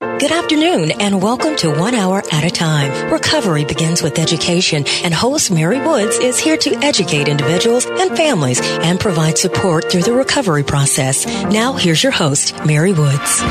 Good afternoon and welcome to One Hour at a Time. Recovery begins with education and host Mary Woods is here to educate individuals and families and provide support through the recovery process. Now here's your host, Mary Woods.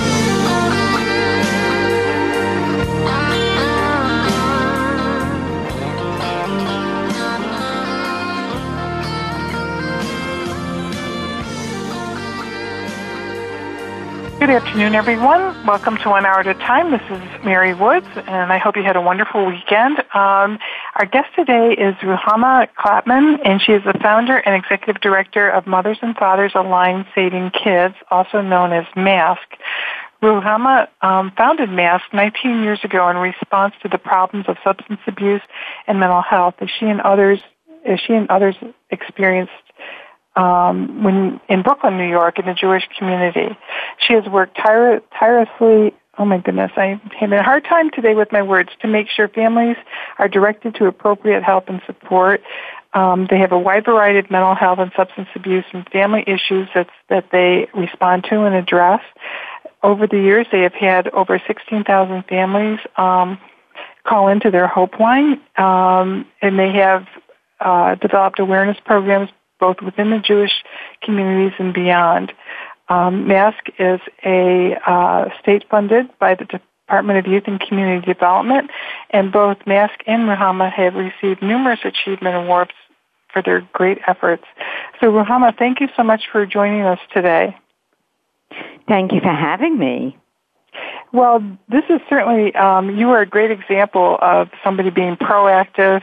Good afternoon, everyone. Welcome to One Hour at a Time. This is Mary Woods, and I hope you had a wonderful weekend. Um, our guest today is Ruchama Clapman, and she is the founder and executive director of Mothers and Fathers Aligned Saving Kids, also known as MASK. Ruchama um, founded MASK 19 years ago in response to the problems of substance abuse and mental health as she and others, as she and others experienced um, when in Brooklyn, New York, in the Jewish community. She has worked tire- tirelessly. Oh my goodness, I'm having a hard time today with my words to make sure families are directed to appropriate help and support. Um, they have a wide variety of mental health and substance abuse and family issues that that they respond to and address. Over the years, they have had over 16,000 families um, call into their Hope Line, um, and they have uh, developed awareness programs both within the Jewish communities and beyond. Um, MASK is a uh, state funded by the Department of Youth and Community Development, and both MASK and Ruchama have received numerous achievement awards for their great efforts. So, Ruchama, thank you so much for joining us today. Thank you for having me. Well, this is certainly, um, you are a great example of somebody being proactive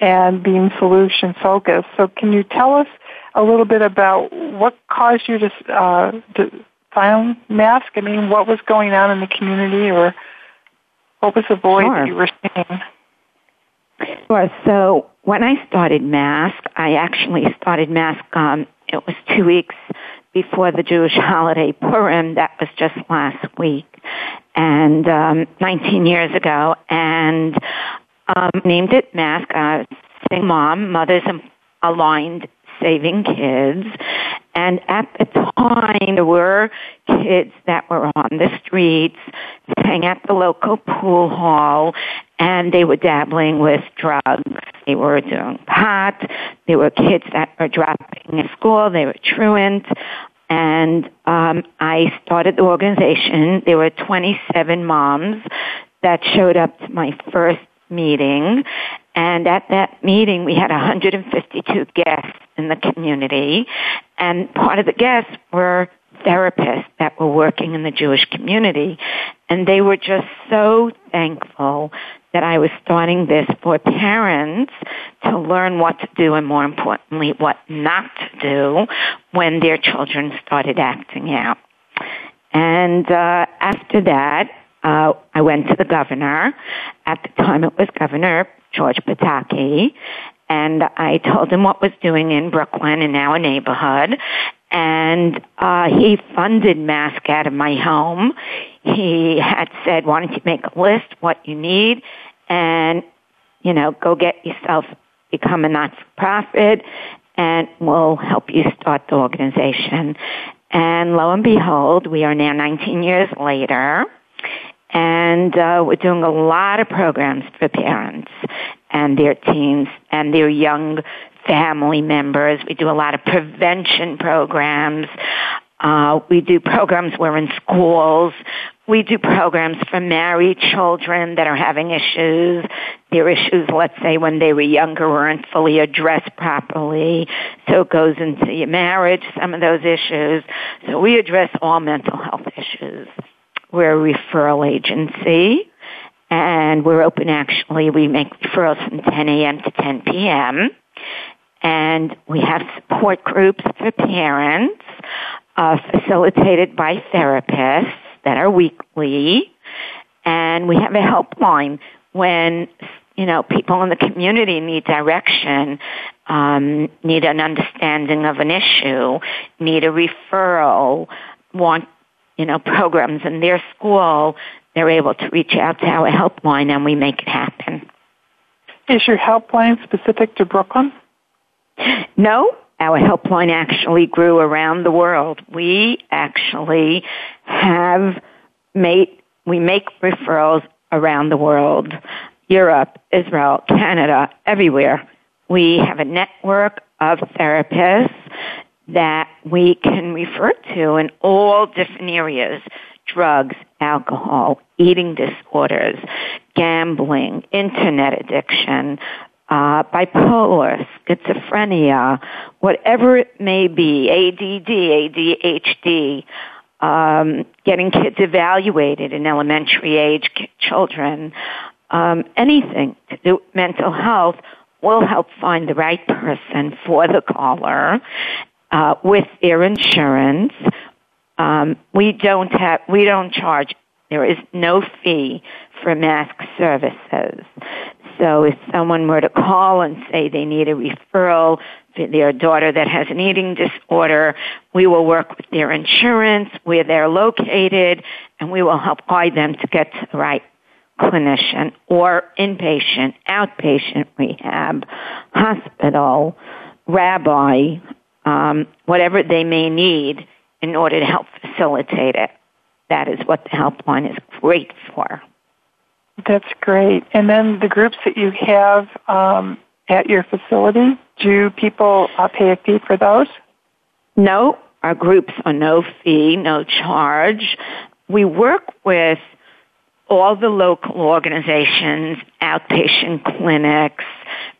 and being solution focused. So can you tell us a little bit about what caused you to, uh, to find mask? I mean, what was going on in the community or what was the void sure. that you were seeing? Sure. So when I started Mask, I actually started Mask, um, it was two weeks before the Jewish holiday Purim. That was just last week. And um, 19 years ago. And um, named it Mask, uh, Sing Mom, Mothers Aligned Saving Kids. And at the time, there were kids that were on the streets, staying at the local pool hall, and they were dabbling with drugs. They were doing pot. There were kids that were dropping in school. They were truant. And um, I started the organization. There were 27 moms that showed up to my first meeting. And at that meeting, we had 152 guests in the community. And part of the guests were therapists that were working in the Jewish community. And they were just so thankful that I was starting this for parents to learn what to do and more importantly, what not to do when their children started acting out. And uh, after that, uh, I went to the governor. At the time, it was Governor George Pataki, and I told him what was doing in Brooklyn in our neighborhood. And uh, he funded Mask out of my home. He had said, "Why don't you make a list what you need, and you know, go get yourself become a not-for-profit, and we'll help you start the organization." And lo and behold, we are now 19 years later, and uh, we're doing a lot of programs for parents and their teens and their young family members. We do a lot of prevention programs. Uh, we do programs where in schools. We do programs for married children that are having issues. Their issues, let's say, when they were younger weren't fully addressed properly. So it goes into your marriage, some of those issues. So we address all mental health issues. We're a referral agency and we're open actually. We make referrals from 10 a.m. to 10 p.m. And we have support groups for parents. uh, facilitated by therapists that are weekly, and we have a helpline when you know people in the community need direction, um, need an understanding of an issue, need a referral, want you know programs in their school. They're able to reach out to our helpline, and we make it happen. Is your helpline specific to Brooklyn? No, our helpline actually grew around the world. We actually have made, we make referrals around the world. Europe, Israel, Canada, everywhere. We have a network of therapists that we can refer to in all different areas. Drugs, alcohol, eating disorders, gambling, internet addiction, uh, bipolar, schizophrenia, whatever it may be, ADD, ADHD, um, getting kids evaluated in elementary age children, um, anything to do with mental health will help find the right person for the caller uh, with their insurance. Um, we don't have, we don't charge. There is no fee for mask services. So if someone were to call and say they need a referral for their daughter that has an eating disorder, we will work with their insurance, where they're located, and we will help guide them to get to the right clinician or inpatient, outpatient rehab, hospital, rabbi, um, whatever they may need in order to help facilitate it. That is what the helpline is great for. That's great. And then the groups that you have um, at your facility, do people uh, pay a fee for those? No, our groups are no fee, no charge. We work with all the local organizations, outpatient clinics,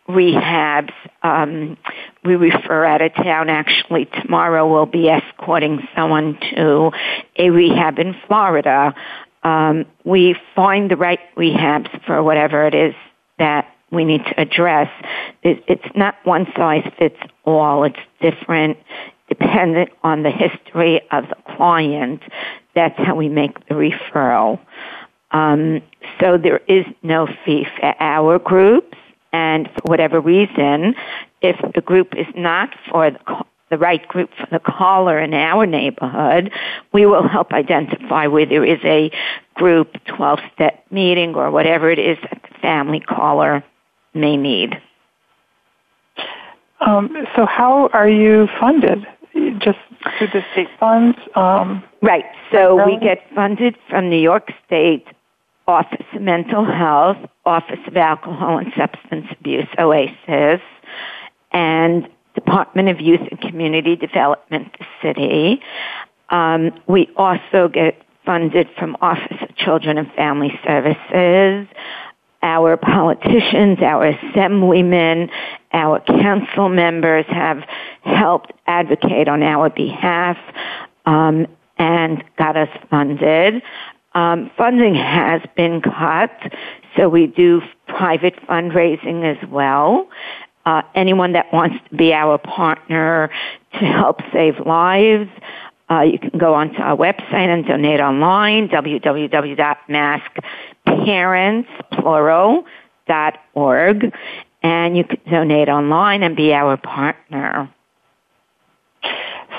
rehabs. Um, we refer out of town. Actually, tomorrow we'll be escorting someone to a rehab in Florida um, we find the right rehabs for whatever it is that we need to address. It, it's not one size fits all. It's different dependent on the history of the client. That's how we make the referral. Um, so there is no fee for our groups, and for whatever reason, if the group is not for the the right group for the caller in our neighborhood, we will help identify where there is a group 12 step meeting or whatever it is that the family caller may need. Um, so, how are you funded? Just through the state funds? Um, right. So, we get funded from New York State Office of Mental Health, Office of Alcohol and Substance Abuse, OASAS, and Department of Youth and Community Development, the city. Um, we also get funded from Office of Children and Family Services. Our politicians, our assemblymen, our council members have helped advocate on our behalf um, and got us funded. Um, funding has been cut, so we do private fundraising as well uh, anyone that wants to be our partner to help save lives, uh, you can go onto our website and donate online, www.maskparents.org, and you can donate online and be our partner.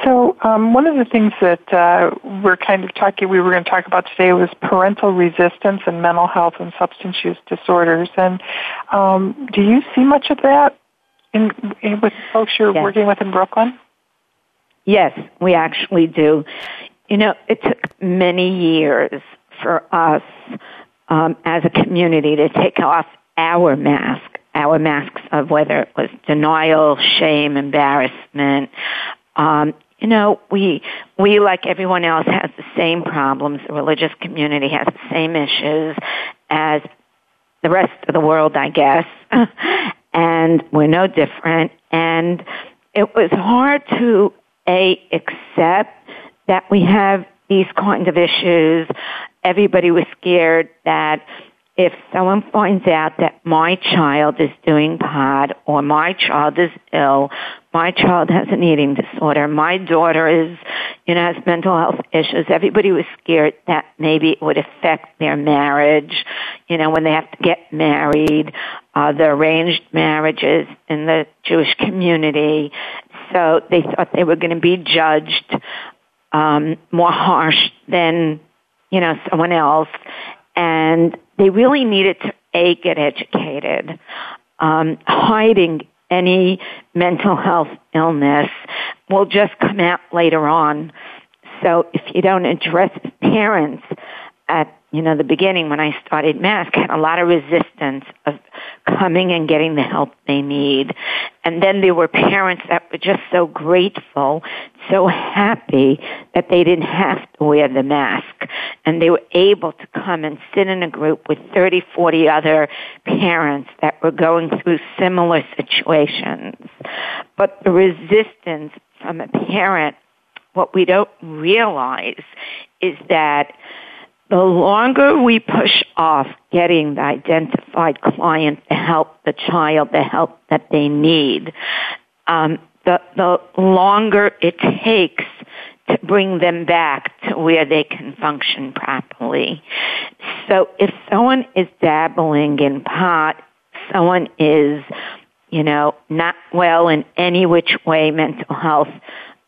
So, um, one of the things that uh, we're kind of talking, we were going to talk about today was parental resistance and mental health and substance use disorders. And um, do you see much of that in, in with folks you're yes. working with in Brooklyn? Yes, we actually do. You know, it took many years for us um, as a community to take off our mask, our masks of whether it was denial, shame, embarrassment. Um, you know, we we like everyone else has the same problems. The religious community has the same issues as the rest of the world, I guess. and we're no different. And it was hard to a accept that we have these kind of issues. Everybody was scared that if someone finds out that my child is doing pot or my child is ill, my child has an eating disorder, my daughter is, you know, has mental health issues, everybody was scared that maybe it would affect their marriage, you know, when they have to get married, uh, the arranged marriages in the Jewish community. So they thought they were going to be judged um, more harsh than you know someone else, and they really needed to a get educated. Um, hiding any mental health illness will just come out later on. So if you don't address parents at you know the beginning when I started mask had a lot of resistance of coming and getting the help they need. And then there were parents that were just so grateful, so happy that they didn't have to wear the mask. And they were able to come and sit in a group with 30, 40 other parents that were going through similar situations. But the resistance from a parent, what we don't realize is that the longer we push off getting the identified client the help, the child, the help that they need, um, the, the longer it takes to bring them back to where they can function properly. So if someone is dabbling in pot, someone is, you know, not well in any which way mental health,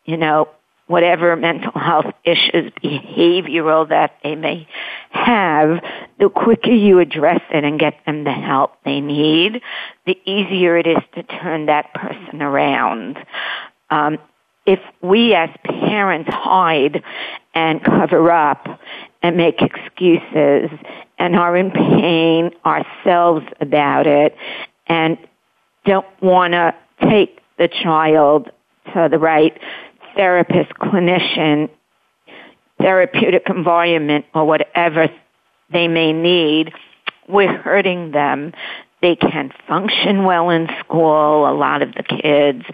you know, whatever mental health issues, behavioral that they may have, the quicker you address it and get them the help they need, the easier it is to turn that person around. Um, if we as parents hide and cover up and make excuses and are in pain ourselves about it and don't want to take the child to the right therapist, clinician, therapeutic environment, or whatever they may need, we're hurting them. They can't function well in school. A lot of the kids,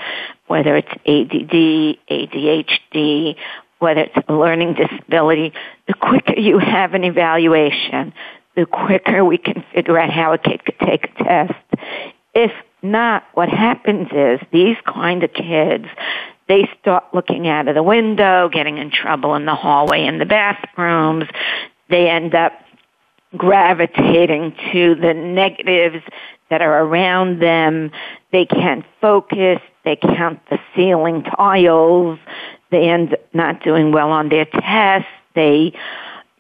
whether it's ADD, ADHD, whether it's a learning disability, the quicker you have an evaluation, the quicker we can figure out how a kid could take a test. If not, what happens is these kind of kids, they start looking out of the window, getting in trouble in the hallway in the bathrooms. They end up gravitating to the negatives that are around them. They can't focus. They count the ceiling tiles. They end up not doing well on their tests. They,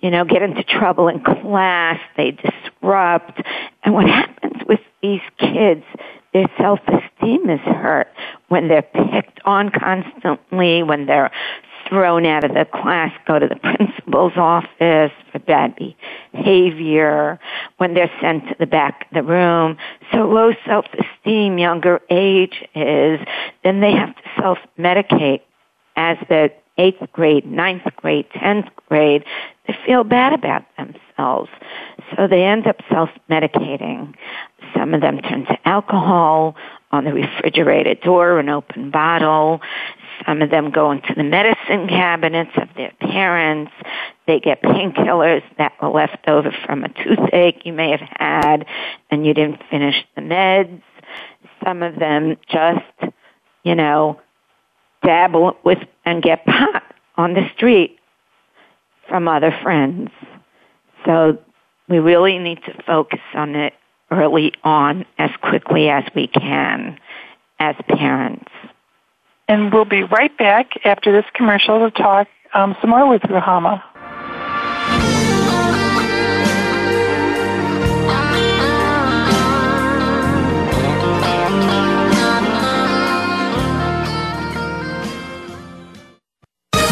you know, get into trouble in class. They disrupt. And what happens with these kids their self-esteem is hurt when they're picked on constantly, when they're thrown out of the class, go to the principal's office for bad behavior, when they're sent to the back of the room. So low self-esteem, younger age is, then they have to self-medicate as the eighth grade, ninth grade, tenth grade. They feel bad about themselves. So they end up self-medicating. Some of them turn to alcohol on the refrigerator door, an open bottle. Some of them go into the medicine cabinets of their parents. They get painkillers that were left over from a toothache you may have had and you didn't finish the meds. Some of them just, you know, dabble with and get pot on the street from other friends. So we really need to focus on it early on as quickly as we can as parents. And we'll be right back after this commercial to talk um, some more with Ruchama.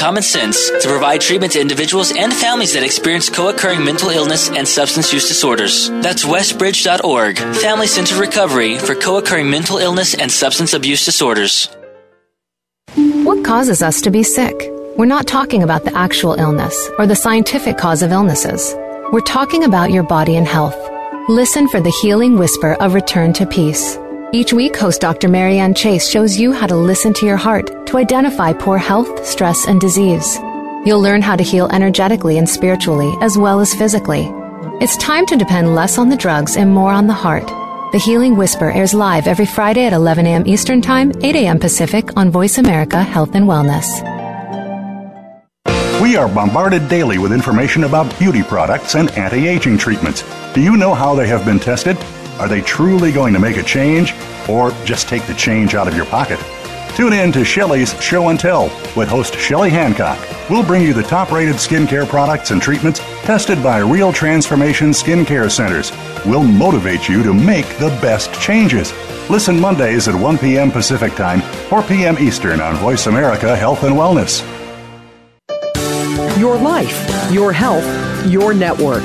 common sense to provide treatment to individuals and families that experience co-occurring mental illness and substance use disorders. That's westbridge.org, Family Centered Recovery for co-occurring mental illness and substance abuse disorders. What causes us to be sick? We're not talking about the actual illness or the scientific cause of illnesses. We're talking about your body and health. Listen for the healing whisper of return to peace. Each week, host Dr. Marianne Chase shows you how to listen to your heart to identify poor health, stress, and disease. You'll learn how to heal energetically and spiritually, as well as physically. It's time to depend less on the drugs and more on the heart. The Healing Whisper airs live every Friday at 11 a.m. Eastern Time, 8 a.m. Pacific on Voice America Health and Wellness. We are bombarded daily with information about beauty products and anti aging treatments. Do you know how they have been tested? Are they truly going to make a change or just take the change out of your pocket? Tune in to Shelley's Show and Tell with host Shelley Hancock. We'll bring you the top rated skincare products and treatments tested by Real Transformation Skincare Centers. We'll motivate you to make the best changes. Listen Mondays at 1 p.m. Pacific Time, 4 p.m. Eastern on Voice America Health and Wellness. Your life, your health, your network.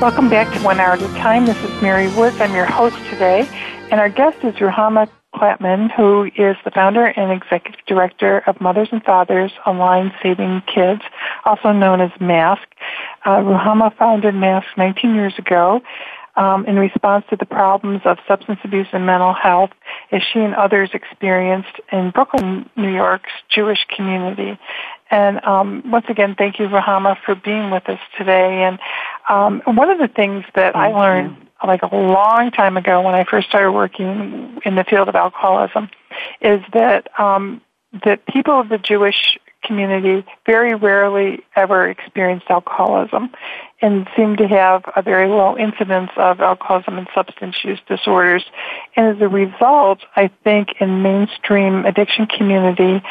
Welcome back to One Hour at a Time. This is Mary Woods. I'm your host today, and our guest is Ruchama Clapman, who is the founder and executive director of Mothers and Fathers Online Saving Kids, also known as MASK. Uh, Ruchama founded MASK 19 years ago um, in response to the problems of substance abuse and mental health as she and others experienced in Brooklyn, New York's Jewish community. And um, once again, thank you, Ruchama, for being with us today. And um, one of the things that I learned like a long time ago when I first started working in the field of alcoholism is that um, that people of the Jewish community very rarely ever experienced alcoholism and seem to have a very low incidence of alcoholism and substance use disorders. And as a result, I think in mainstream addiction community,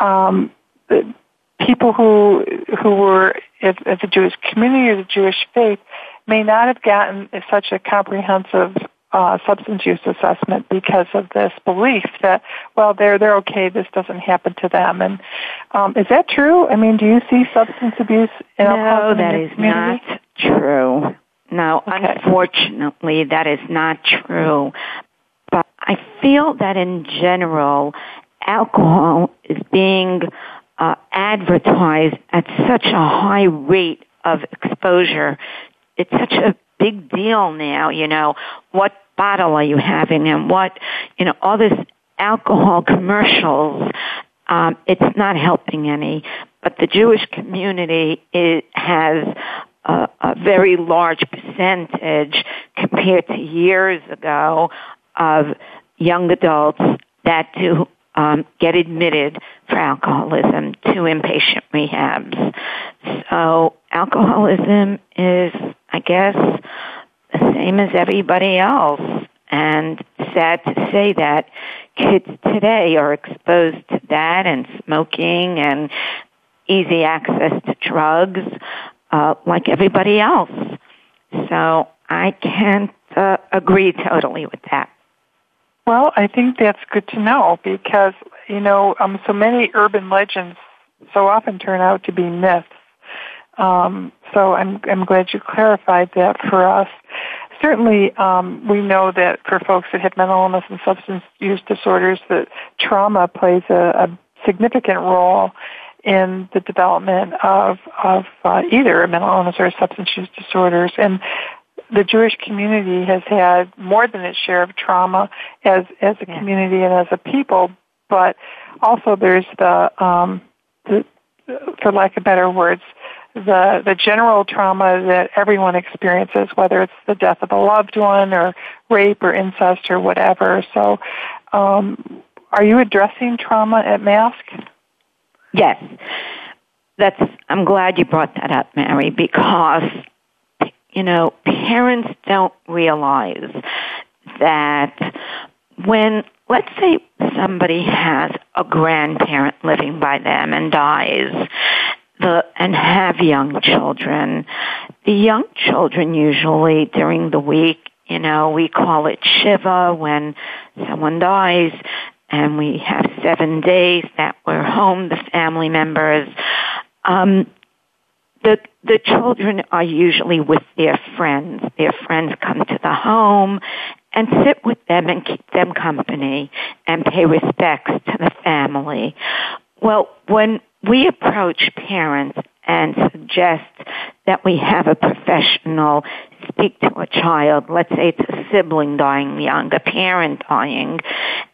um, people who who were at the Jewish community or the Jewish faith may not have gotten such a comprehensive uh, substance use assessment because of this belief that well they're they're okay this doesn't happen to them and um, is that true? I mean, do you see substance abuse in no, that is not true. No, okay. unfortunately, that is not true. But I feel that in general, alcohol is being uh, advertised at such a high rate of exposure. It's such a big deal now, you know, what bottle are you having and what, you know, all this alcohol commercials, um, it's not helping any. But the Jewish community it has a, a very large percentage compared to years ago of young adults that do um, get admitted for alcoholism to inpatient rehabs. So alcoholism is, I guess, the same as everybody else. And sad to say that kids today are exposed to that and smoking and easy access to drugs uh, like everybody else. So I can't uh, agree totally with that. Well, I think that's good to know because, you know, um, so many urban legends so often turn out to be myths. Um, so I'm, I'm glad you clarified that for us. Certainly, um, we know that for folks that have mental illness and substance use disorders, that trauma plays a, a significant role in the development of of uh, either a mental illness or substance use disorders. And the Jewish community has had more than its share of trauma as as a yeah. community and as a people, but also there's the, um, the for lack of better words, the the general trauma that everyone experiences, whether it's the death of a loved one or rape or incest or whatever. So, um, are you addressing trauma at Mask? Yes, that's. I'm glad you brought that up, Mary, because you know parents don't realize that when let's say somebody has a grandparent living by them and dies the and have young children the young children usually during the week you know we call it shiva when someone dies and we have seven days that we're home the family members. Um the the children are usually with their friends their friends come to the home and sit with them and keep them company and pay respects to the family. Well, when we approach parents and suggest that we have a professional speak to a child, let's say it's a sibling dying young, a parent dying,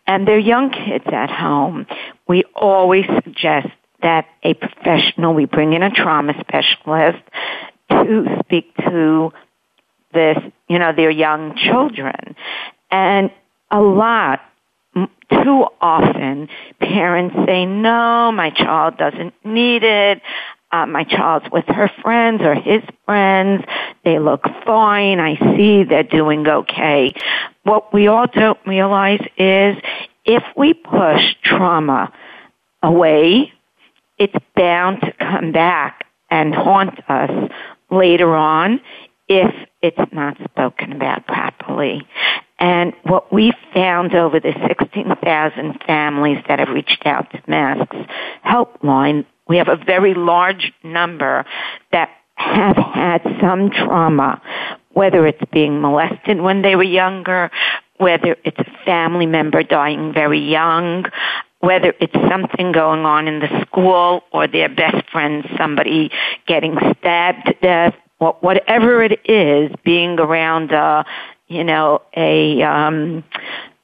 and their young kids at home, we always suggest that a professional, we bring in a trauma specialist to speak to this, you know, their young children. And a lot, too often, parents say, no, my child doesn't need it. Uh, my child's with her friends or his friends. They look fine. I see they're doing okay. What we all don't realize is if we push trauma away, it's bound to come back and haunt us later on if it's not spoken about properly. And what we found over the 16,000 families that have reached out to Masks Helpline, we have a very large number that have had some trauma, whether it's being molested when they were younger, whether it's a family member dying very young, whether it's something going on in the school or their best friend, somebody getting stabbed to death, whatever it is, being around, uh, you know, a, um,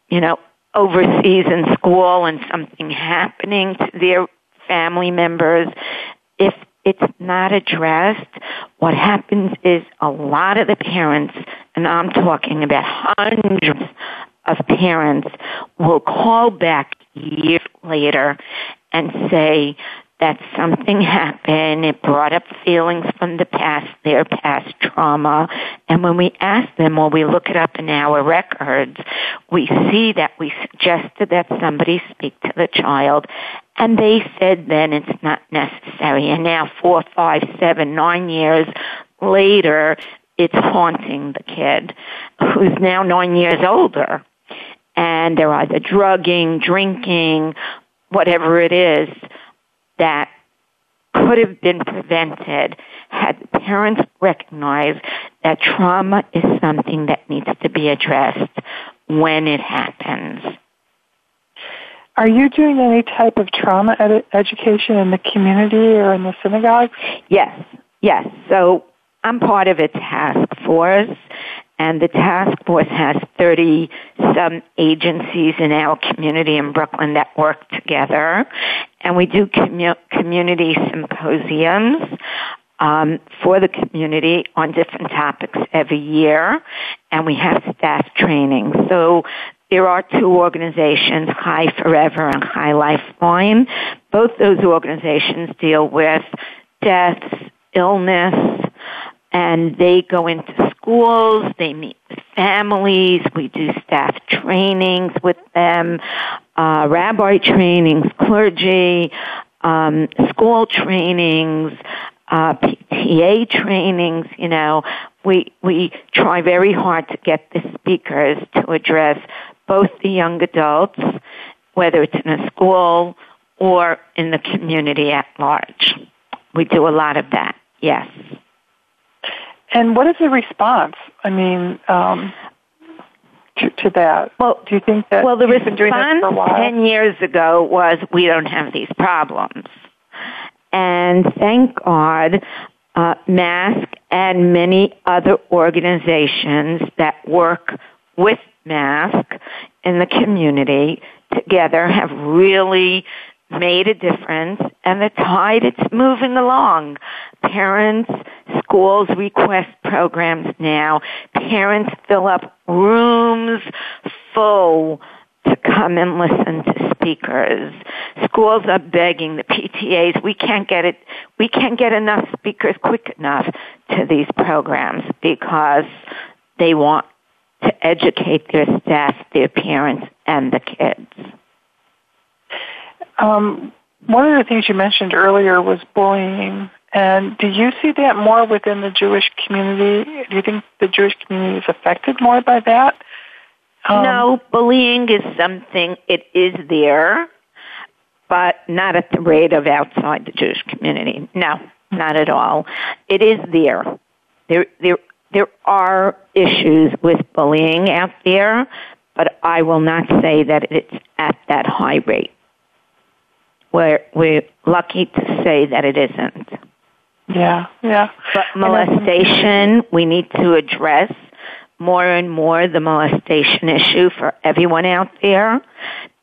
you know, overseas in school and something happening to their family members, if it's not addressed, what happens is a lot of the parents, and I'm talking about hundreds of parents, will call back years later and say, that something happened. It brought up feelings from the past, their past trauma. And when we ask them or we look it up in our records, we see that we suggested that somebody speak to the child and they said then it's not necessary. And now four, five, seven, nine years later, it's haunting the kid who's now nine years older. And they're either drugging, drinking, whatever it is that could have been prevented had parents recognized that trauma is something that needs to be addressed when it happens. Are you doing any type of trauma ed- education in the community or in the synagogue? Yes, yes. So I'm part of a task force and the task force has 30 some agencies in our community in Brooklyn that work together. And we do commu- community symposiums um, for the community on different topics every year. And we have staff training. So there are two organizations, High Forever and Chai Lifeline. Both those organizations deal with deaths, illness, and they go into schools, they meet families, we do staff trainings with them, uh, rabbi trainings, clergy, um, school trainings, uh, PTA trainings, you know, we, we try very hard to get the speakers to address both the young adults, whether it's in a school or in the community at large. We do a lot of that, yes. And what is the response? I mean, um, to, to, that? Well, do you think that well, the response ten years ago was we don't have these problems, and thank God, uh, Mask and many other organizations that work with Mask in the community together have really made a difference and the tide it's moving along. Parents, schools request programs now. Parents fill up rooms full to come and listen to speakers. Schools are begging the PTAs, we can't get it, we can't get enough speakers quick enough to these programs because they want to educate their staff, their parents, and the kids. Um, one of the things you mentioned earlier was bullying. And do you see that more within the Jewish community? Do you think the Jewish community is affected more by that? Um, no, bullying is something, it is there, but not at the rate of outside the Jewish community. No, not at all. It is there. There, there, there are issues with bullying out there, but I will not say that it's at that high rate. We're, we're lucky to say that it isn't. Yeah, yeah. But molestation, we need to address more and more the molestation issue for everyone out there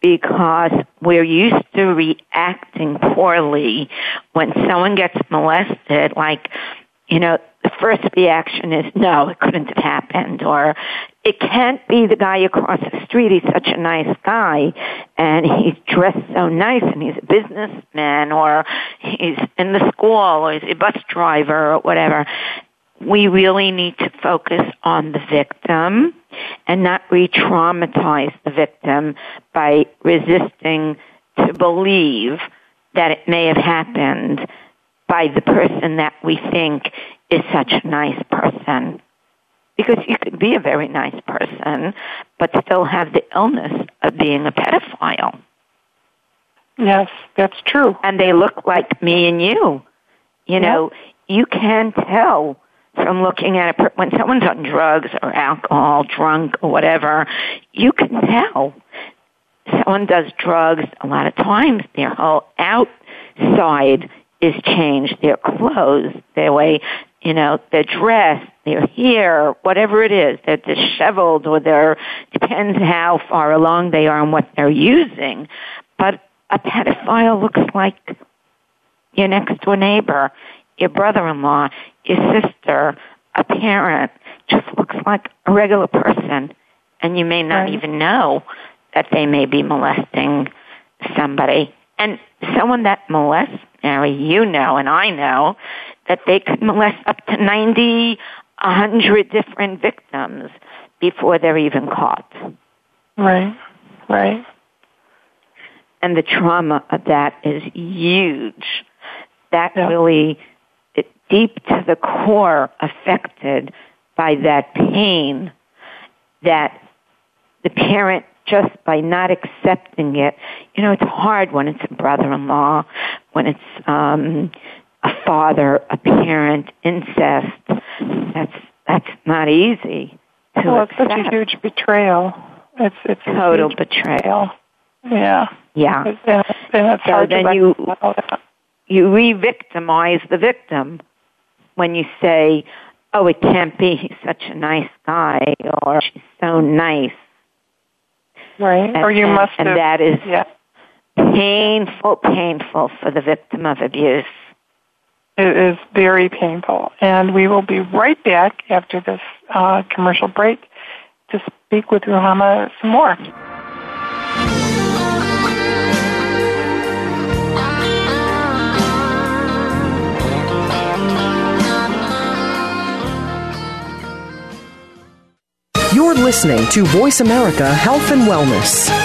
because we're used to reacting poorly when someone gets molested, like, you know, the first reaction is, no, it couldn't have happened, or it can't be the guy across the street. He's such a nice guy, and he's dressed so nice, and he's a businessman, or he's in the school, or he's a bus driver, or whatever. We really need to focus on the victim and not re-traumatize the victim by resisting to believe that it may have happened by the person that we think is such a nice person. Because you could be a very nice person, but still have the illness of being a pedophile. Yes, that's true. And they look like me and you. You know, you can tell from looking at it when someone's on drugs or alcohol, drunk or whatever, you can tell. Someone does drugs a lot of times, their whole outside is changed. Their clothes, their way, you know, their dress, their hair, whatever it is, they're disheveled or they're, depends how far along they are and what they're using. But a pedophile looks like your next door neighbor, your brother-in-law, your sister, a parent, just looks like a regular person. And you may not right. even know that they may be molesting somebody. And someone that molests, Mary, you know and I know, that they could molest up to 90, 100 different victims before they're even caught. Right, right. And the trauma of that is huge. That yeah. really, it, deep to the core, affected by that pain that the parent just by not accepting it. You know, it's hard when it's a brother-in-law, when it's um, a father, a parent, incest. That's that's not easy. To well, accept. it's such a huge betrayal. It's it's total betrayal. Yeah. Yeah. And, uh, and it's so then you you re-victimize the victim when you say, "Oh, it can't be. He's such a nice guy," or "She's so nice." Right. And, or you and, must and have, that is yeah. painful, painful for the victim of abuse. It is very painful. And we will be right back after this uh, commercial break to speak with Ruchama some more. You're listening to Voice America Health and Wellness.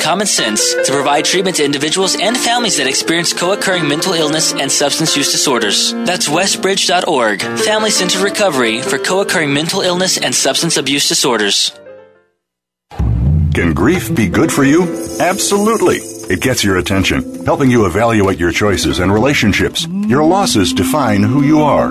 common sense to provide treatment to individuals and families that experience co-occurring mental illness and substance use disorders. That's westbridge.org, Family Centered Recovery for co-occurring mental illness and substance abuse disorders. Can grief be good for you? Absolutely. It gets your attention, helping you evaluate your choices and relationships. Your losses define who you are.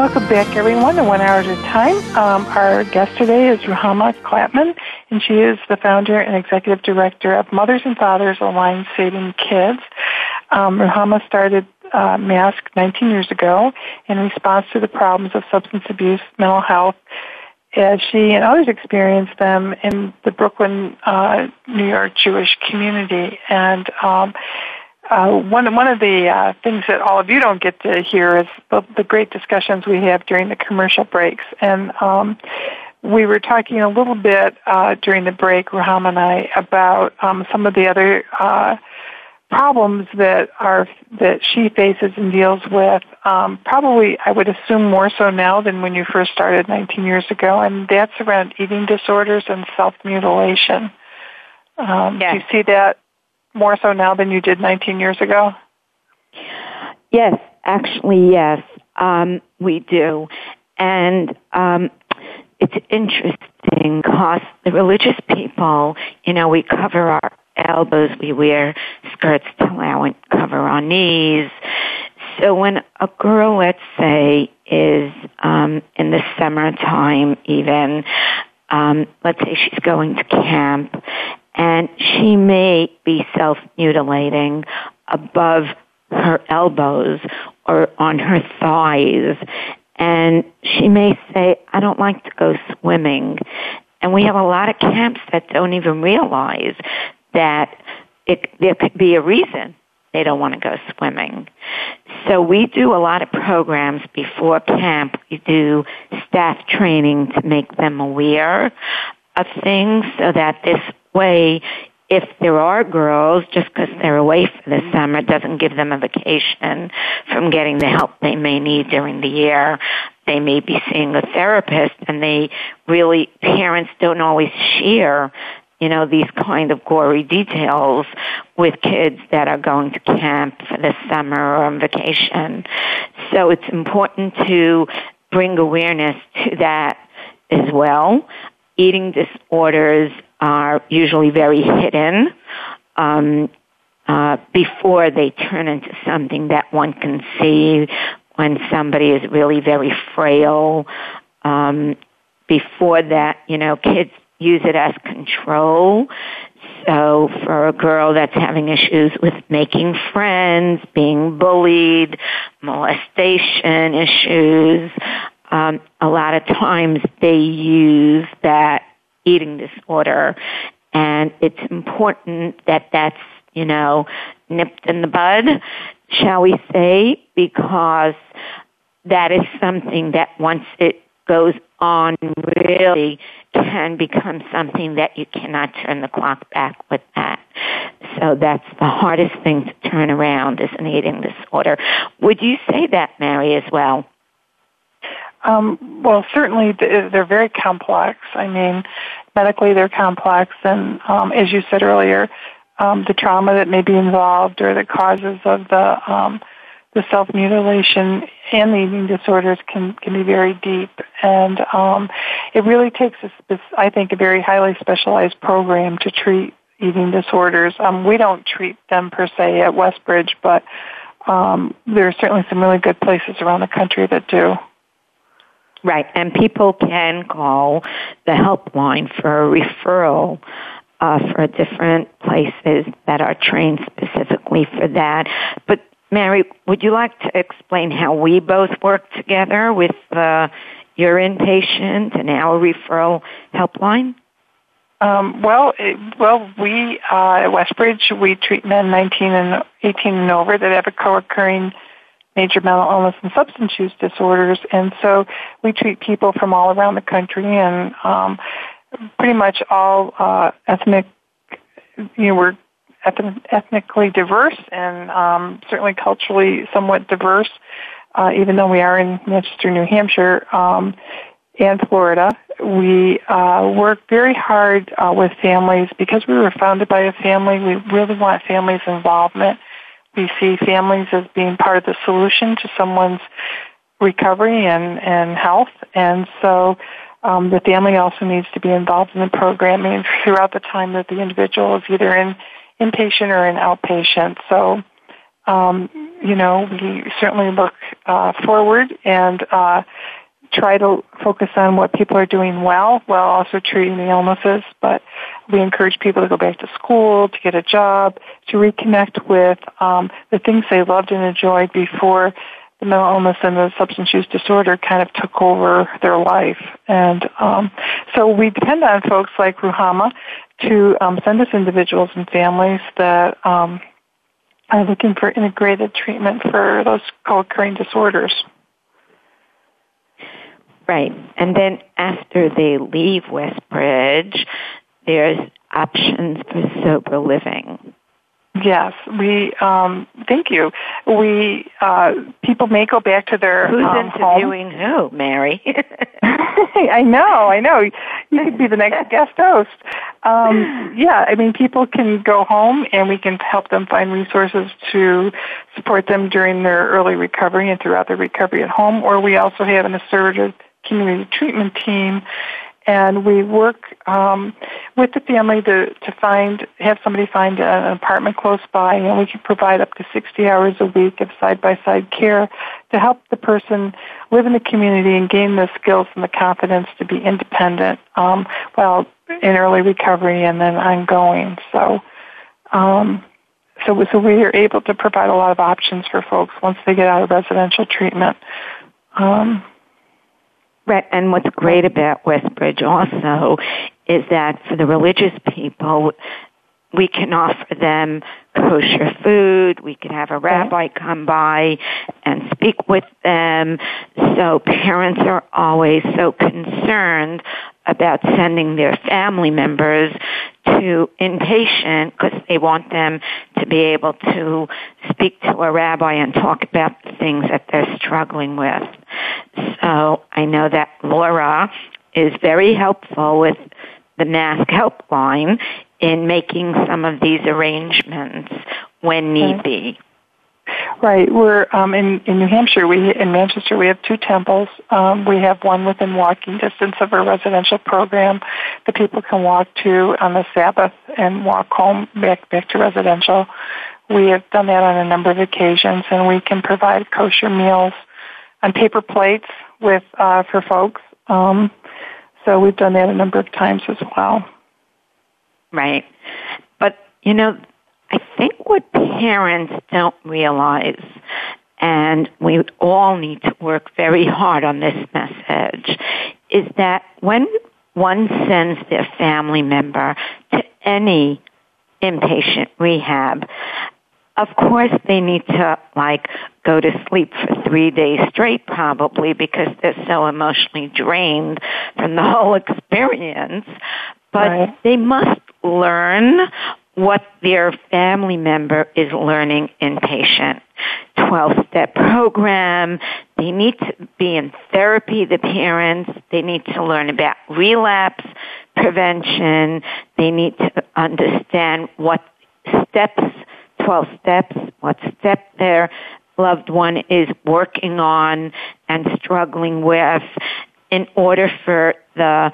Welcome back, everyone, to One Hour at a Time. Um, our guest today is Ruchama Clapman, and she is the founder and executive director of Mothers and Fathers Aligned Saving Kids. Um, Ruchama started uh, MASK 19 years ago in response to the problems of substance abuse, mental health, as she and others experienced them in the Brooklyn, uh, New York Jewish community. And um, uh, one one of the uh, things that all of you don't get to hear is the, the great discussions we have during the commercial breaks. And um, we were talking a little bit uh, during the break, Ruchama and I, about um, some of the other uh, problems that are that she faces and deals with. Um, probably, I would assume more so now than when you first started 19 years ago, and that's around eating disorders and self mutilation. Um, yes. Do you see that more so now than you did 19 years ago? Yes, actually, yes, um, we do. And um, it's interesting because the religious people, you know, we cover our elbows, we wear skirts to allow cover our knees. So when a girl, let's say, is um, in the summertime, even, um, let's say she's going to camp and she may be self-mutilating above her elbows or on her thighs and she may say, I don't like to go swimming. And we have a lot of camps that don't even realize that it, there could be a reason they don't want to go swimming. So we do a lot of programs before camp. We do staff training to make them aware of things so that this way, if there are girls, just because they're away for the summer doesn't give them a vacation from getting the help they may need during the year. They may be seeing a therapist and they really, parents don't always share you know, these kind of gory details with kids that are going to camp for the summer or on vacation. So it's important to bring awareness to that as well. Eating disorders are usually very hidden um, uh, before they turn into something that one can see when somebody is really very frail. Um, before that, you know, kids use it as control. So for a girl that's having issues with making friends, being bullied, molestation issues, um, a lot of times they use that eating disorder. And it's important that that's, you know, nipped in the bud, shall we say, because that is something that once it goes on really can become something that you cannot turn the clock back with that. So that's the hardest thing to turn around is an eating disorder. Would you say that, Mary, as well? Um, well, certainly they're very complex. I mean, medically they're complex, and um, as you said earlier, um, the trauma that may be involved or the causes of the um, the self mutilation and the eating disorders can can be very deep, and um, it really takes a, I think, a very highly specialized program to treat eating disorders. Um, we don't treat them per se at Westbridge, but um, there are certainly some really good places around the country that do. Right, and people can call the helpline for a referral uh, for different places that are trained specifically for that. But Mary, would you like to explain how we both work together with uh, your inpatient and our referral helpline? Um, well, it, well, we uh, at Westbridge we treat men 19 and 18 and over that have a co-occurring major mental illness and substance use disorders, and so we treat people from all around the country and um, pretty much all uh, ethnic. You know, we're ethnically diverse and um, certainly culturally somewhat diverse, uh, even though we are in Manchester, New Hampshire. Um, and Florida. We uh, work very hard uh, with families because we were founded by a family. We really want families' involvement. We see families as being part of the solution to someone's recovery and, and health. And so um, the family also needs to be involved in the programming throughout the time that the individual is either in inpatient or in outpatient. So, um, you know, we certainly look uh, forward and uh, try to focus on what people are doing well while also treating the illnesses. But we encourage people to go back to school, to get a job, to reconnect with um, the things they loved and enjoyed before the mental illness and the substance use disorder kind of took over their life. And um, so we depend on folks like Ruchama to um, send us individuals and families that um, are looking for integrated treatment for those co-occurring disorders. Right. And then after they leave Westbridge, there's options for sober living. Yes, we um, thank you. We uh, people may go back to their who's um, interviewing who, Mary? I know, I know. You could be the next guest host. Um, yeah, I mean, people can go home, and we can help them find resources to support them during their early recovery and throughout their recovery at home. Or we also have an assertive community treatment team, and we work um, with the family to, to find have somebody find an apartment close by, and we can provide up to 60 hours a week of side by side care to help the person live in the community and gain the skills and the confidence to be independent um, while in early recovery and then ongoing. So. Um, so, so we are able to provide a lot of options for folks once they get out of residential treatment. Um, Right, and what's great about Westbridge also is that for the religious people, we can offer them kosher food. We can have a rabbi come by and speak with them. So parents are always so concerned about sending their family members to inpatient because they want them to be able to speak to a rabbi and talk about the things that they're struggling with. So I know that Laura is very helpful with the Mask Helpline in making some of these arrangements when need be. Right. We're um, in in New Hampshire. We in Manchester. We have two temples. Um, we have one within walking distance of our residential program that people can walk to on the Sabbath and walk home back back to residential. We have done that on a number of occasions, and we can provide kosher meals on paper plates with uh, for folks. Um, so we've done that a number of times as well. Right. But, you know, what parents don't realize, and we all need to work very hard on this message, is that when one sends their family member to any inpatient rehab, of course they need to like go to sleep for three days straight probably because they're so emotionally drained from the whole experience. But right. they must learn what their family member is learning inpatient. 12 step program, they need to be in therapy, the parents. They need to learn about relapse prevention. They need to understand what steps, 12 steps, what step their loved one is working on and struggling with in order for the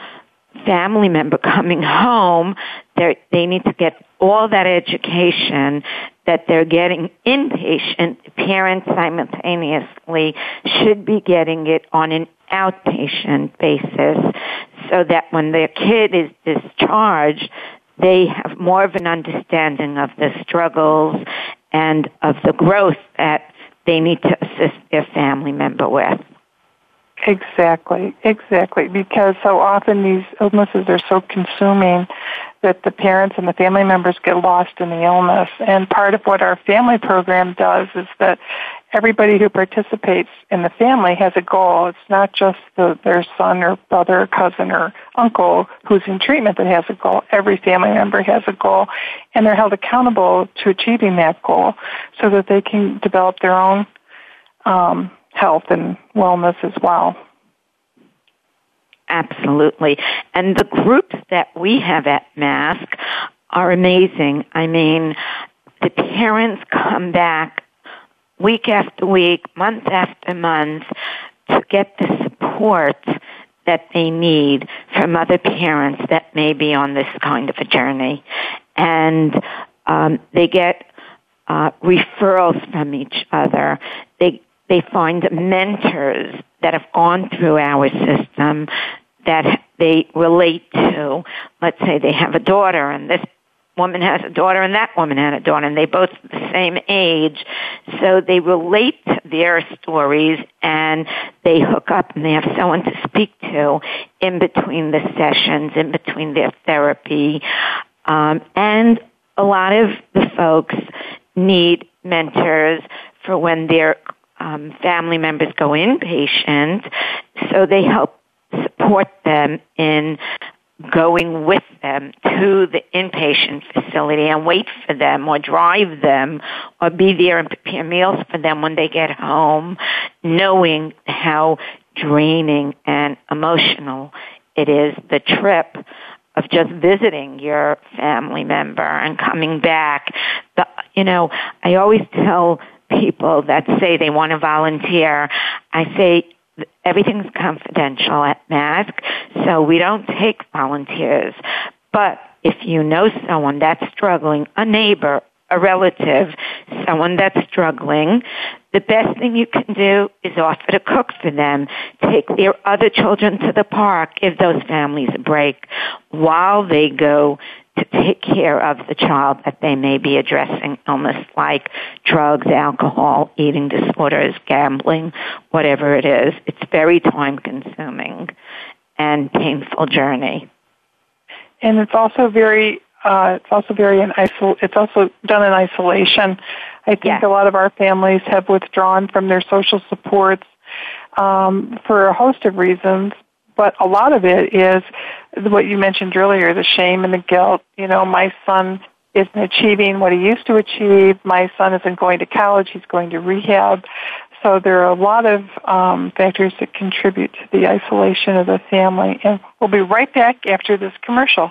family member coming home, they need to get all that education that they're getting inpatient. Parents simultaneously should be getting it on an outpatient basis so that when their kid is discharged, they have more of an understanding of the struggles and of the growth that they need to assist their family member with. Exactly, exactly. Because so often these illnesses are so consuming that the parents and the family members get lost in the illness. And part of what our family program does is that everybody who participates in the family has a goal. It's not just the, their son or brother or cousin or uncle who's in treatment that has a goal. Every family member has a goal, and they're held accountable to achieving that goal so that they can develop their own um, health and wellness as well. Absolutely. And the groups that we have at MASK are amazing. I mean, the parents come back week after week, month after month to get the support that they need from other parents that may be on this kind of a journey. And um, they get uh, referrals from each other. They they find mentors that have gone through our system that they relate to. Let's say they have a daughter and this woman has a daughter and that woman had a daughter and they both the same age. So they relate their stories and they hook up and they have someone to speak to in between the sessions, in between their therapy. Um, and a lot of the folks need mentors for when they're um, family members go inpatient, so they help support them in going with them to the inpatient facility and wait for them or drive them or be there and prepare meals for them when they get home, knowing how draining and emotional it is, the trip of just visiting your family member and coming back. The, you know, I always tell people that say they want to volunteer, I say everything's confidential at MASK, so we don't take volunteers. But if you know someone that's struggling, a neighbor, a relative, someone that's struggling, the best thing you can do is offer to cook for them. Take their other children to the park, give those families a break while they go to take care of the child that they may be addressing illness like drugs, alcohol, eating disorders, gambling, whatever it is. It's very time consuming and painful journey. And it's also very uh, it's also very in isol- it's also done in isolation. I think yes. a lot of our families have withdrawn from their social supports um, for a host of reasons, but a lot of it is what you mentioned earlier, the shame and the guilt. You know, my son isn't achieving what he used to achieve. My son isn't going to college. He's going to rehab. So there are a lot of um, factors that contribute to the isolation of the family. And we'll be right back after this commercial.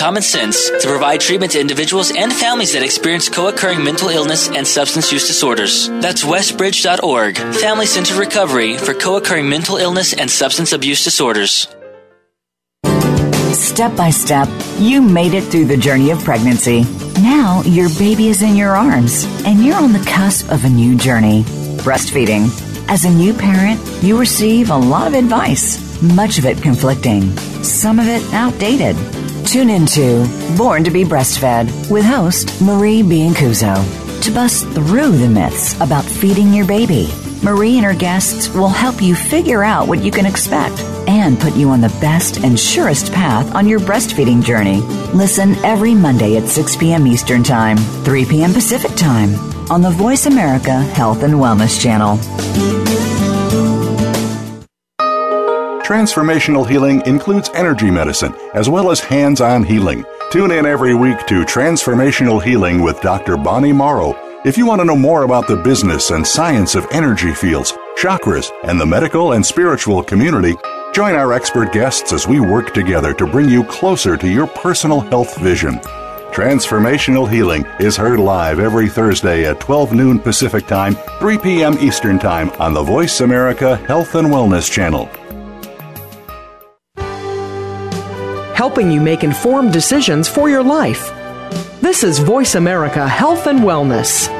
common sense to provide treatment to individuals and families that experience co-occurring mental illness and substance use disorders. That's westbridge.org, Family Centered Recovery for co-occurring mental illness and substance abuse disorders. Step by step, you made it through the journey of pregnancy. Now your baby is in your arms, and you're on the cusp of a new journey breastfeeding. As a new parent, you receive a lot of advice, much of it conflicting, some of it outdated. Tune into Born to be Breastfed with host Marie Biancuzzo to bust through the myths about feeding your baby. Marie and her guests will help you figure out what you can expect and put you on the best and surest path on your breastfeeding journey. Listen every Monday at 6 p.m. Eastern Time, 3 p.m. Pacific Time on the Voice America Health and Wellness Channel. Transformational healing includes energy medicine as well as hands on healing. Tune in every week to Transformational Healing with Dr. Bonnie Morrow. If you want to know more about the business and science of energy fields, chakras, and the medical and spiritual community, join our expert guests as we work together to bring you closer to your personal health vision. Transformational Healing is heard live every Thursday at 12 noon Pacific Time, 3 p.m. Eastern Time on the Voice America Health and Wellness Channel. Helping you make informed decisions for your life. This is Voice America Health and Wellness.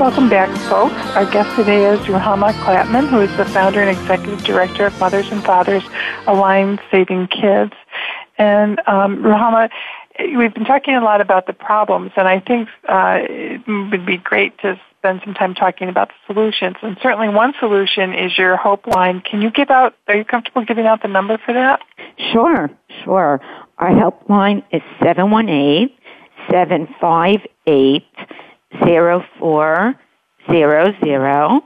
Welcome back, folks. Our guest today is Ruchama Clapman, who is the founder and executive director of Mothers and Fathers Aligned Saving Kids. And um, Ruchama, we've been talking a lot about the problems, and I think uh, it would be great to spend some time talking about the solutions. And certainly, one solution is your Hope Line. Can you give out? Are you comfortable giving out the number for that? Sure, sure. Our helpline is seven one eight seven five eight zero four zero zero,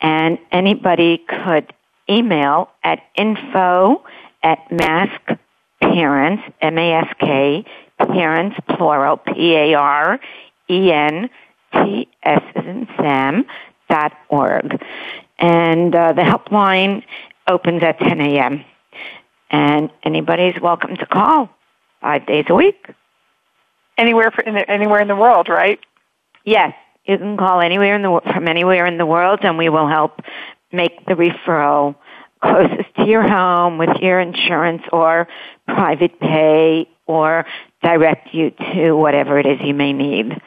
and anybody could email at info at mask parents m a s k parents plural p a r n t s as in Sam dot org, and uh, the helpline opens at ten a.m. and anybody's welcome to call five days a week. Anywhere for, anywhere in the world, right? Yes, you can call anywhere in the from anywhere in the world, and we will help make the referral closest to your home with your insurance or private pay or direct you to whatever it is you may need.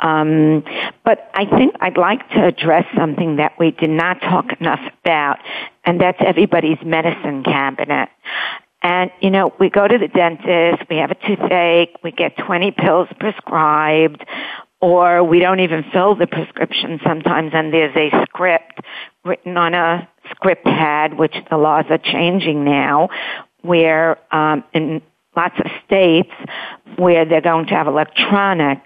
Um, but I think I'd like to address something that we did not talk enough about, and that's everybody's medicine cabinet. And, you know, we go to the dentist, we have a toothache, we get 20 pills prescribed, or we don't even fill the prescription sometimes and there's a script written on a script pad, which the laws are changing now, where um, in lots of states where they're going to have electronic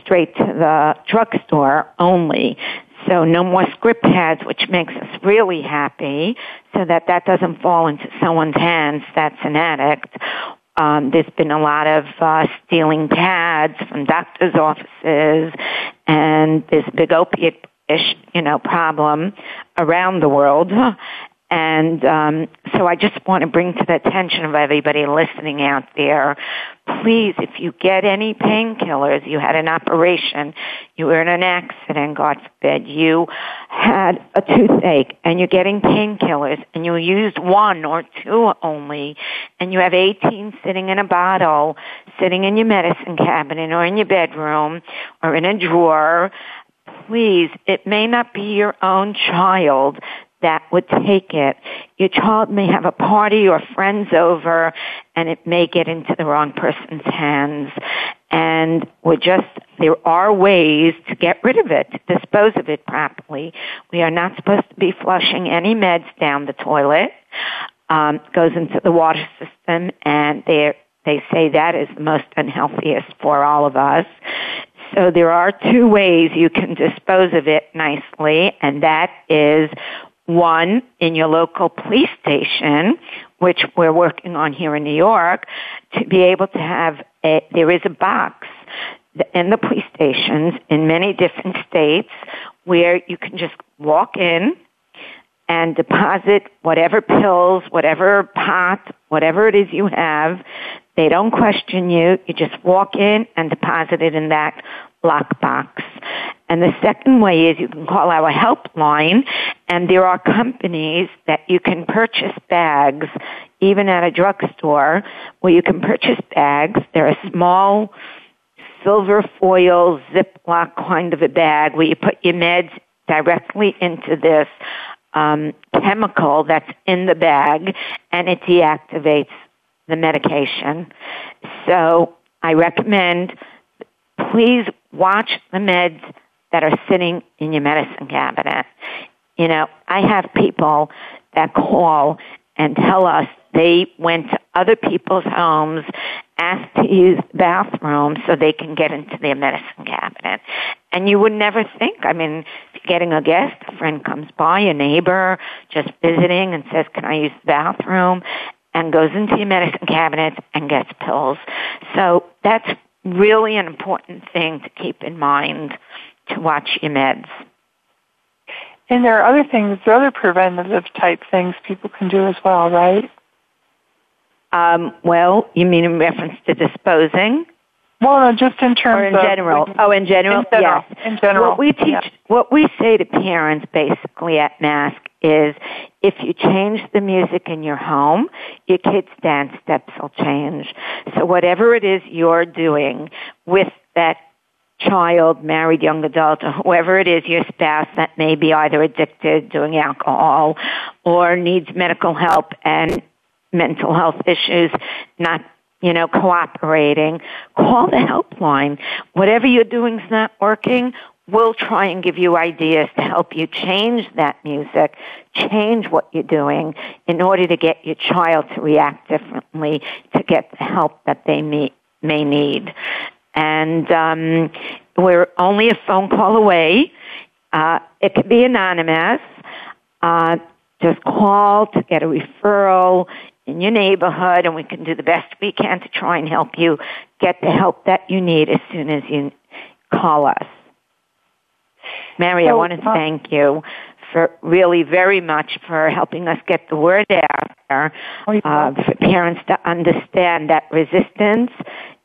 straight to the drugstore only. So no more script pads, which makes us really happy so that that doesn't fall into someone's hands that's an addict um, there's been a lot of uh, stealing pads from doctors' offices, and this big opiate ish, you know, problem around the world. And um, so I just want to bring to the attention of everybody listening out there, please, if you get any painkillers, you had an operation, you were in an accident, God forbid, you had a toothache, and you're getting painkillers, and you used one or two only, and you have 18 sitting in a bottle, sitting in your medicine cabinet, or in your bedroom, or in a drawer, please, it may not be your own child that would take it. Your child may have a party or friends over and it may get into the wrong person's hands. And we're just, there are ways to get rid of it, dispose of it properly. We are not supposed to be flushing any meds down the toilet. Um, goes into the water system and they they say that is the most unhealthiest for all of us. So there are two ways you can dispose of it nicely, and that is one in your local police station, which we're working on here in New York, to be able to have a, there is a box in the police stations in many different states where you can just walk in and deposit whatever pills, whatever pot, whatever it is you have. They don't question you. You just walk in and deposit it in that lockbox. And the second way is you can call our helpline, and there are companies that you can purchase bags, even at a drugstore, where you can purchase bags. They're a small silver foil Ziploc kind of a bag where you put your meds directly into this um, chemical that's in the bag, and it deactivates the medication. So I recommend please watch the meds that are sitting in your medicine cabinet. You know, I have people that call and tell us they went to other people's homes, asked to use the bathroom so they can get into their medicine cabinet. And you would never think, I mean, getting a guest, a friend comes by, a neighbor, just visiting and says, can I use the bathroom? And goes into your medicine cabinet and gets pills. So that's really an important thing to keep in mind to watch your meds. And there are other things, there are other preventative type things people can do as well, right? Um, well, you mean in reference to disposing? Well, no, just in terms or in of general. oh, in general, in general, yes. In general, what we teach, yeah. what we say to parents basically at Mask is, if you change the music in your home, your kids' dance steps will change. So whatever it is you're doing with that child, married young adult, or whoever it is, your spouse that may be either addicted, doing alcohol, or needs medical help and mental health issues, not you know, cooperating, call the helpline. Whatever you're doing is not working, we'll try and give you ideas to help you change that music, change what you're doing in order to get your child to react differently, to get the help that they may, may need. And um, we're only a phone call away. Uh, it could be anonymous. Uh, just call to get a referral in your neighborhood and we can do the best we can to try and help you get the help that you need as soon as you call us. Mary, I want to uh, thank you for really very much for helping us get the word out there oh, uh, for parents to understand that resistance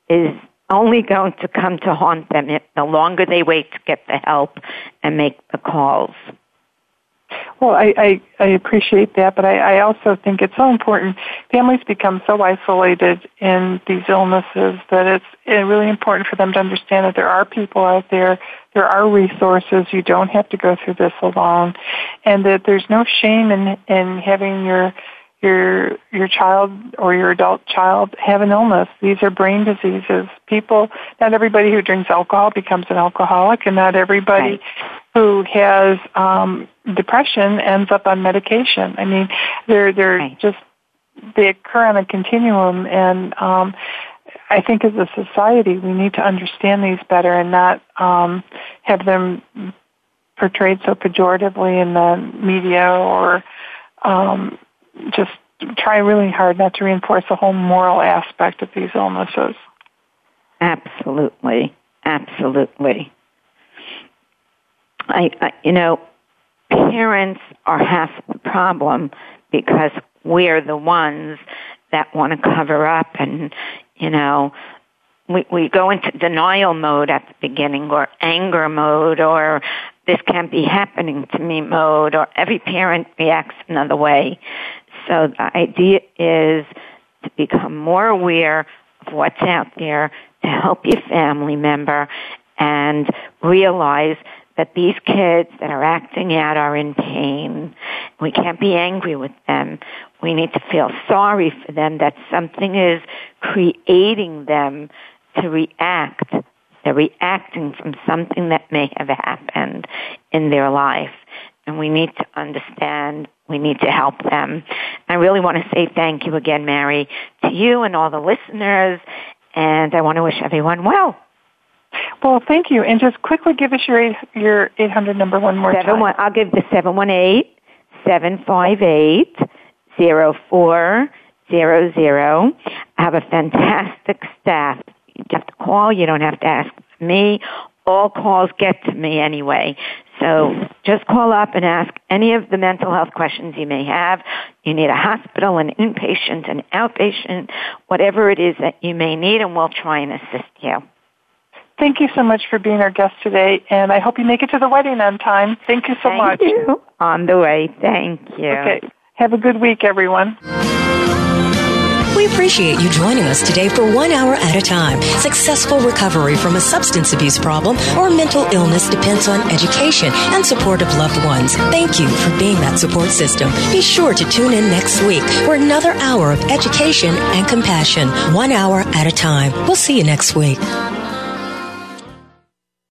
is only going to come to haunt them the longer they wait to get the help and make the calls. Well, I, I, I appreciate that, but I, I also think it's so important. Families become so isolated in these illnesses that it's eh, really important for them to understand that there are people out there, there are resources. You don't have to go through this alone, and that there's no shame in in having your your your child or your adult child have an illness. These are brain diseases. People, not everybody who drinks alcohol becomes an alcoholic, and not everybody right. Who has um, depression ends up on medication. I mean, they're they're right. just they occur on a continuum, and um, I think as a society we need to understand these better and not um, have them portrayed so pejoratively in the media or um, just try really hard not to reinforce the whole moral aspect of these illnesses. Absolutely, absolutely. I, I you know, parents are half the problem because we're the ones that want to cover up and, you know, we, we go into denial mode at the beginning or anger mode or this can't be happening to me mode or every parent reacts another way. So the idea is to become more aware of what's out there to help your family member and realize that these kids that are acting out are in pain. We can't be angry with them. We need to feel sorry for them that something is creating them to react. They're reacting from something that may have happened in their life. And we need to understand we need to help them. I really want to say thank you again, Mary, to you and all the listeners, and I want to wish everyone well. Well, thank you. And just quickly give us your eight, your 800 number one more Seven, time. One, I'll give the 718 758 0400. I have a fantastic staff. You have to call, you don't have to ask me. All calls get to me anyway. So just call up and ask any of the mental health questions you may have. You need a hospital, an inpatient, an outpatient, whatever it is that you may need, and we'll try and assist you. Thank you so much for being our guest today, and I hope you make it to the wedding on time. Thank you so Thank much. You. On the way. Thank you. Okay. Have a good week, everyone. We appreciate you joining us today for one hour at a time. Successful recovery from a substance abuse problem or mental illness depends on education and support of loved ones. Thank you for being that support system. Be sure to tune in next week for another hour of education and compassion, one hour at a time. We'll see you next week.